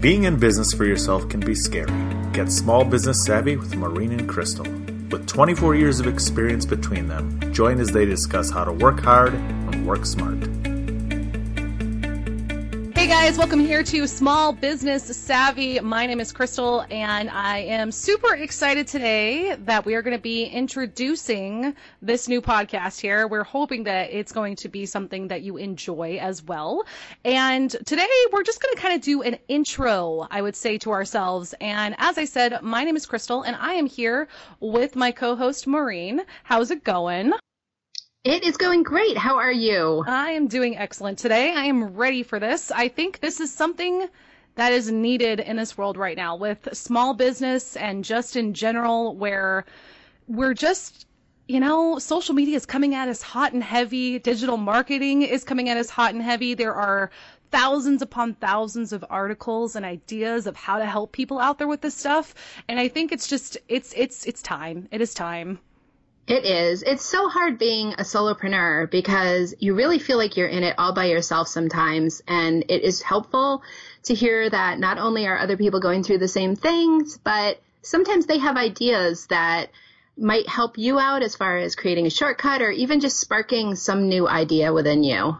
Being in business for yourself can be scary. Get small business savvy with Maureen and Crystal. With 24 years of experience between them, join as they discuss how to work hard and work smart. Guys, welcome here to Small Business Savvy. My name is Crystal, and I am super excited today that we are going to be introducing this new podcast here. We're hoping that it's going to be something that you enjoy as well. And today we're just going to kind of do an intro, I would say, to ourselves. And as I said, my name is Crystal, and I am here with my co host, Maureen. How's it going? It is going great. How are you? I am doing excellent today. I am ready for this. I think this is something that is needed in this world right now with small business and just in general, where we're just, you know, social media is coming at us hot and heavy. Digital marketing is coming at us hot and heavy. There are thousands upon thousands of articles and ideas of how to help people out there with this stuff. And I think it's just, it's, it's, it's time. It is time. It is. It's so hard being a solopreneur because you really feel like you're in it all by yourself sometimes. And it is helpful to hear that not only are other people going through the same things, but sometimes they have ideas that might help you out as far as creating a shortcut or even just sparking some new idea within you.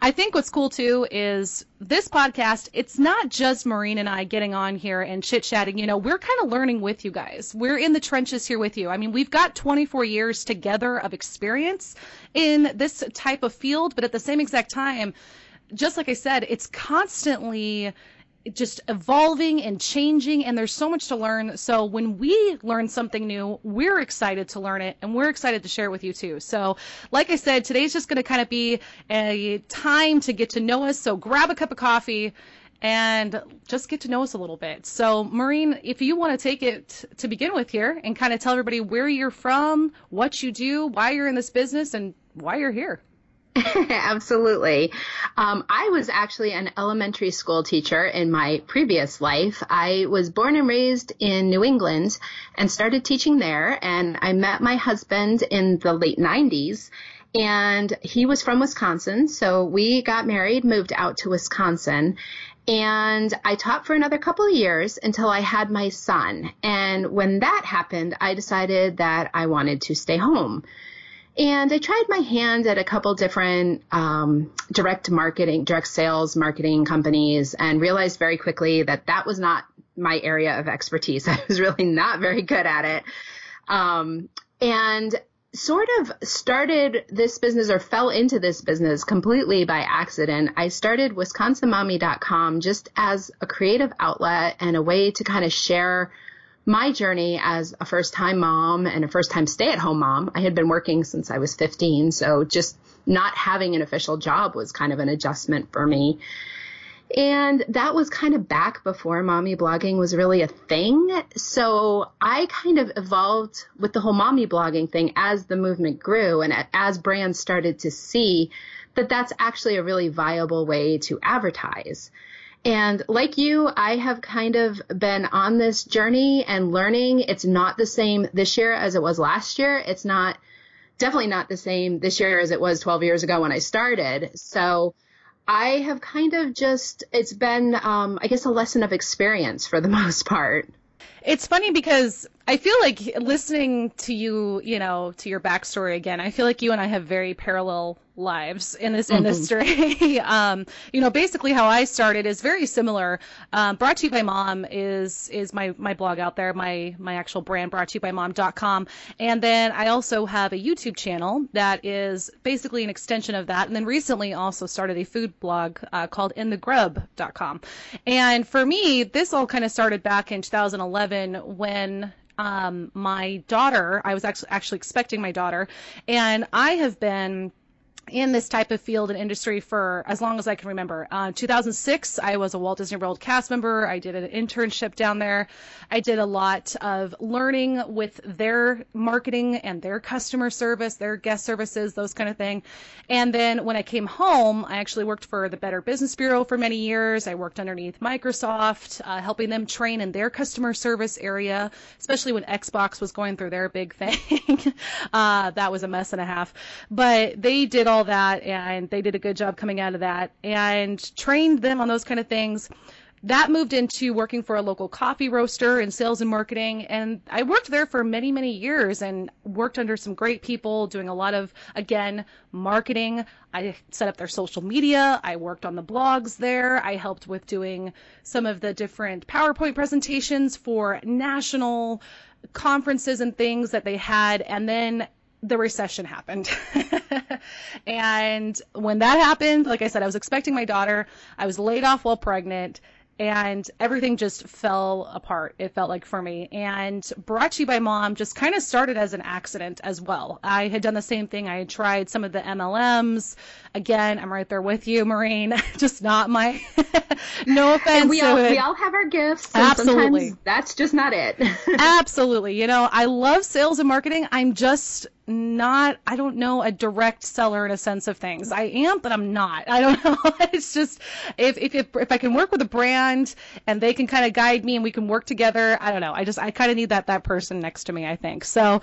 I think what's cool too is this podcast, it's not just Maureen and I getting on here and chit chatting. You know, we're kind of learning with you guys. We're in the trenches here with you. I mean, we've got 24 years together of experience in this type of field, but at the same exact time, just like I said, it's constantly just evolving and changing and there's so much to learn. So when we learn something new we're excited to learn it and we're excited to share it with you too. So like i said today's just going to kind of be a time to get to know us. So grab a cup of coffee and just get to know us a little bit. So maureen if you want to take it to begin with here and kind of tell everybody where you're from what you do why you're in this business and why you're here Absolutely. Um, I was actually an elementary school teacher in my previous life. I was born and raised in New England and started teaching there. And I met my husband in the late 90s. And he was from Wisconsin. So we got married, moved out to Wisconsin. And I taught for another couple of years until I had my son. And when that happened, I decided that I wanted to stay home. And I tried my hand at a couple different um, direct marketing, direct sales marketing companies, and realized very quickly that that was not my area of expertise. I was really not very good at it. Um, and sort of started this business or fell into this business completely by accident. I started WisconsinMommy.com just as a creative outlet and a way to kind of share my journey as a first time mom and a first time stay at home mom, I had been working since I was 15. So just not having an official job was kind of an adjustment for me. And that was kind of back before mommy blogging was really a thing. So I kind of evolved with the whole mommy blogging thing as the movement grew and as brands started to see that that's actually a really viable way to advertise. And like you, I have kind of been on this journey and learning. It's not the same this year as it was last year. It's not definitely not the same this year as it was 12 years ago when I started. So I have kind of just, it's been, um, I guess, a lesson of experience for the most part. It's funny because I feel like listening to you, you know, to your backstory again, I feel like you and I have very parallel lives in this mm-hmm. industry. um, you know, basically how I started is very similar. Um, brought to you by mom is is my my blog out there, my my actual brand brought to you by mom.com. And then I also have a YouTube channel that is basically an extension of that. And then recently also started a food blog uh, called inthegrub.com. And for me, this all kind of started back in 2011 when um, my daughter, I was actually actually expecting my daughter, and I have been in this type of field and industry for as long as I can remember. Uh, 2006, I was a Walt Disney World cast member. I did an internship down there. I did a lot of learning with their marketing and their customer service, their guest services, those kind of thing. And then when I came home, I actually worked for the Better Business Bureau for many years. I worked underneath Microsoft, uh, helping them train in their customer service area, especially when Xbox was going through their big thing. uh, that was a mess and a half. But they did all that and they did a good job coming out of that and trained them on those kind of things that moved into working for a local coffee roaster in sales and marketing. And I worked there for many, many years and worked under some great people doing a lot of, again, marketing. I set up their social media. I worked on the blogs there. I helped with doing some of the different PowerPoint presentations for national conferences and things that they had. And then the recession happened. and when that happened, like I said, I was expecting my daughter. I was laid off while pregnant and everything just fell apart. It felt like for me. And brought to you by mom just kind of started as an accident as well. I had done the same thing. I had tried some of the MLMs. Again, I'm right there with you, Maureen. just not my. no offense. And we all we all have our gifts. Absolutely. That's just not it. Absolutely. You know, I love sales and marketing. I'm just not I don't know a direct seller in a sense of things. I am, but I'm not. I don't know. it's just if if if, if I can work with a brand and they can kind of guide me and we can work together, I don't know. I just I kind of need that that person next to me, I think. So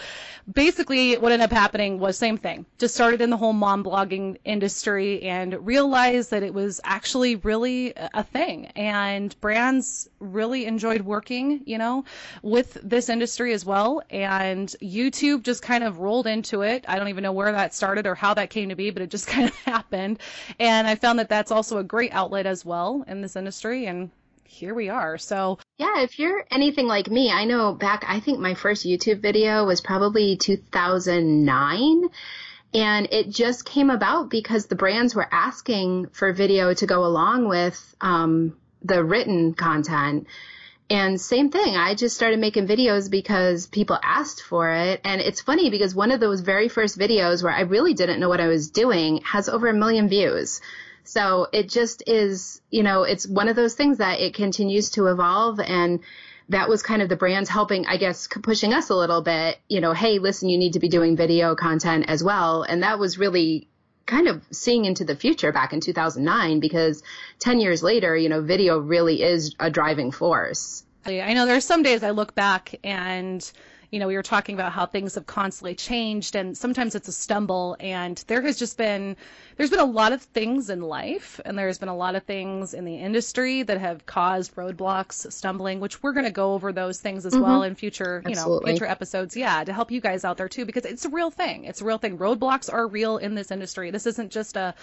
basically what ended up happening was same thing. Just started in the whole mom blogging industry and realized that it was actually really a thing and brands really enjoyed working, you know, with this industry as well and YouTube just kind of rolled into it. I don't even know where that started or how that came to be, but it just kind of happened. And I found that that's also a great outlet as well in this industry. And here we are. So, yeah, if you're anything like me, I know back, I think my first YouTube video was probably 2009. And it just came about because the brands were asking for video to go along with um, the written content. And same thing, I just started making videos because people asked for it. And it's funny because one of those very first videos where I really didn't know what I was doing has over a million views. So it just is, you know, it's one of those things that it continues to evolve and that was kind of the brands helping, I guess, pushing us a little bit, you know, hey, listen, you need to be doing video content as well. And that was really kind of seeing into the future back in 2009 because 10 years later, you know, video really is a driving force. I know there are some days I look back and you know, we were talking about how things have constantly changed and sometimes it's a stumble and there has just been there's been a lot of things in life and there's been a lot of things in the industry that have caused roadblocks, stumbling, which we're going to go over those things as mm-hmm. well in future, you Absolutely. know, future episodes. Yeah, to help you guys out there too because it's a real thing. It's a real thing. Roadblocks are real in this industry. This isn't just a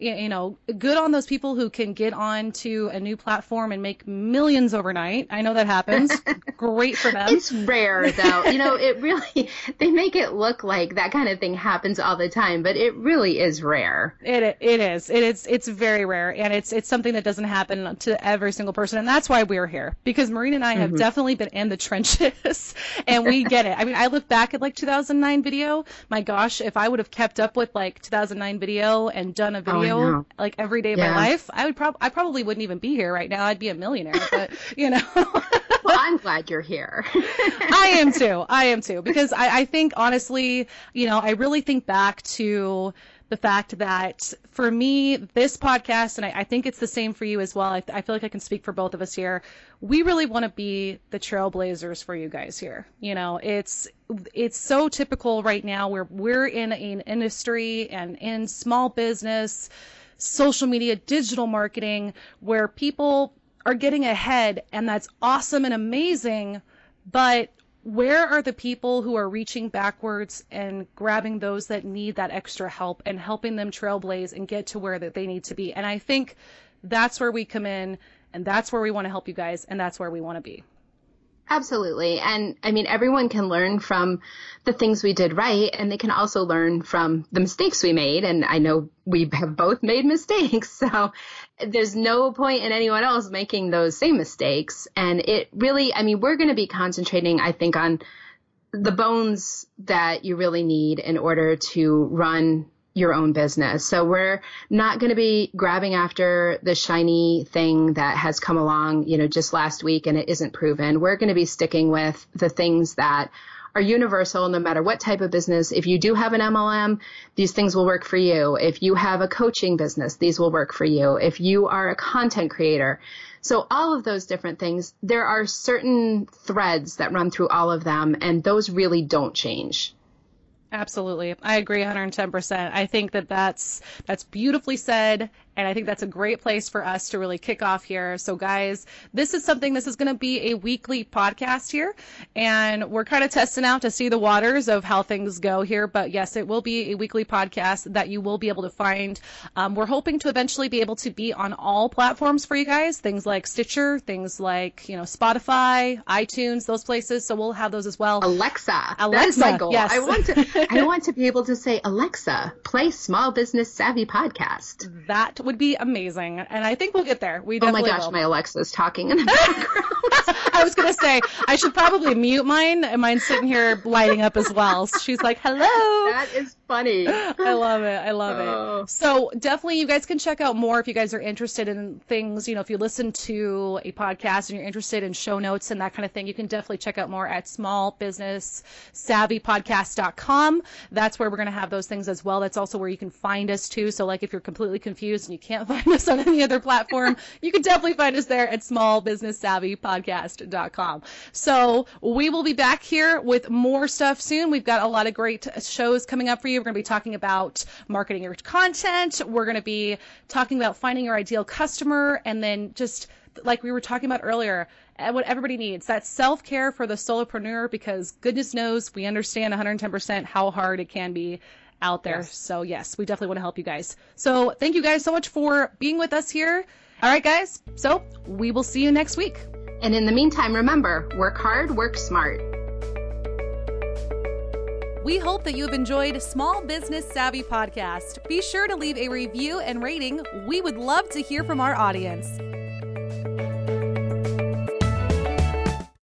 you know, good on those people who can get on to a new platform and make millions overnight. I know that happens. Great for them. It's rare though. you know, it really they make it look like that kind of thing happens all the time, but it really is rare. It it is. It is it's very rare and it's it's something that doesn't happen to every single person and that's why we're here because Maureen and I have mm-hmm. definitely been in the trenches and we get it. I mean, I look back at like 2009 video. My gosh, if I would have kept up with like 2009 video and done a video oh, like every day of yeah. my life, I would prob I probably wouldn't even be here right now. I'd be a millionaire, but you know. well, I'm glad you're here. I am too. I am too because I, I think honestly, you know, I really think back to the fact that for me, this podcast, and I, I, think it's the same for you as well. I, I, feel like I can speak for both of us here. We really want to be the trailblazers for you guys here. You know, it's it's so typical right now where we're in an industry and in small business, social media, digital marketing, where people are getting ahead, and that's awesome and amazing. But where are the people who are reaching backwards and grabbing those that need that extra help and helping them trailblaze and get to where that they need to be? And I think that's where we come in and that's where we want to help you guys and that's where we want to be. Absolutely. And I mean, everyone can learn from the things we did right, and they can also learn from the mistakes we made. And I know we have both made mistakes. So there's no point in anyone else making those same mistakes. And it really, I mean, we're going to be concentrating, I think, on the bones that you really need in order to run your own business. So we're not going to be grabbing after the shiny thing that has come along, you know, just last week and it isn't proven. We're going to be sticking with the things that are universal no matter what type of business. If you do have an MLM, these things will work for you. If you have a coaching business, these will work for you. If you are a content creator, so all of those different things, there are certain threads that run through all of them and those really don't change. Absolutely. I agree 110%. I think that that's that's beautifully said And I think that's a great place for us to really kick off here. So, guys, this is something, this is going to be a weekly podcast here. And we're kind of testing out to see the waters of how things go here. But yes, it will be a weekly podcast that you will be able to find. Um, we're hoping to eventually be able to be on all platforms for you guys, things like Stitcher, things like, you know, Spotify, iTunes, those places. So we'll have those as well. Alexa. Alexa. My goal. Yes. I want to I want to be able to say, Alexa, play Small Business Savvy podcast. That would be amazing. And I think we'll get there. We Oh my gosh, will. my Alexa's talking in the background. I was gonna say I should probably mute mine, and mine's sitting here lighting up as well. She's like, "Hello." That is funny. I love it. I love oh. it. So definitely, you guys can check out more if you guys are interested in things. You know, if you listen to a podcast and you're interested in show notes and that kind of thing, you can definitely check out more at smallbusinesssavvypodcast.com. That's where we're gonna have those things as well. That's also where you can find us too. So like if you're completely confused and you can't find us on any other platform, you can definitely find us there at smallbusinesssavvypodcast.com. So we will be back here with more stuff soon. We've got a lot of great shows coming up for you. We're going to be talking about marketing your content. We're going to be talking about finding your ideal customer and then just like we were talking about earlier, eh, what everybody needs that self care for the solopreneur because goodness knows we understand 110% how hard it can be out there. Yes. So, yes, we definitely want to help you guys. So, thank you guys so much for being with us here. All right, guys. So, we will see you next week. And in the meantime, remember work hard, work smart. We hope that you have enjoyed Small Business Savvy Podcast. Be sure to leave a review and rating. We would love to hear from our audience.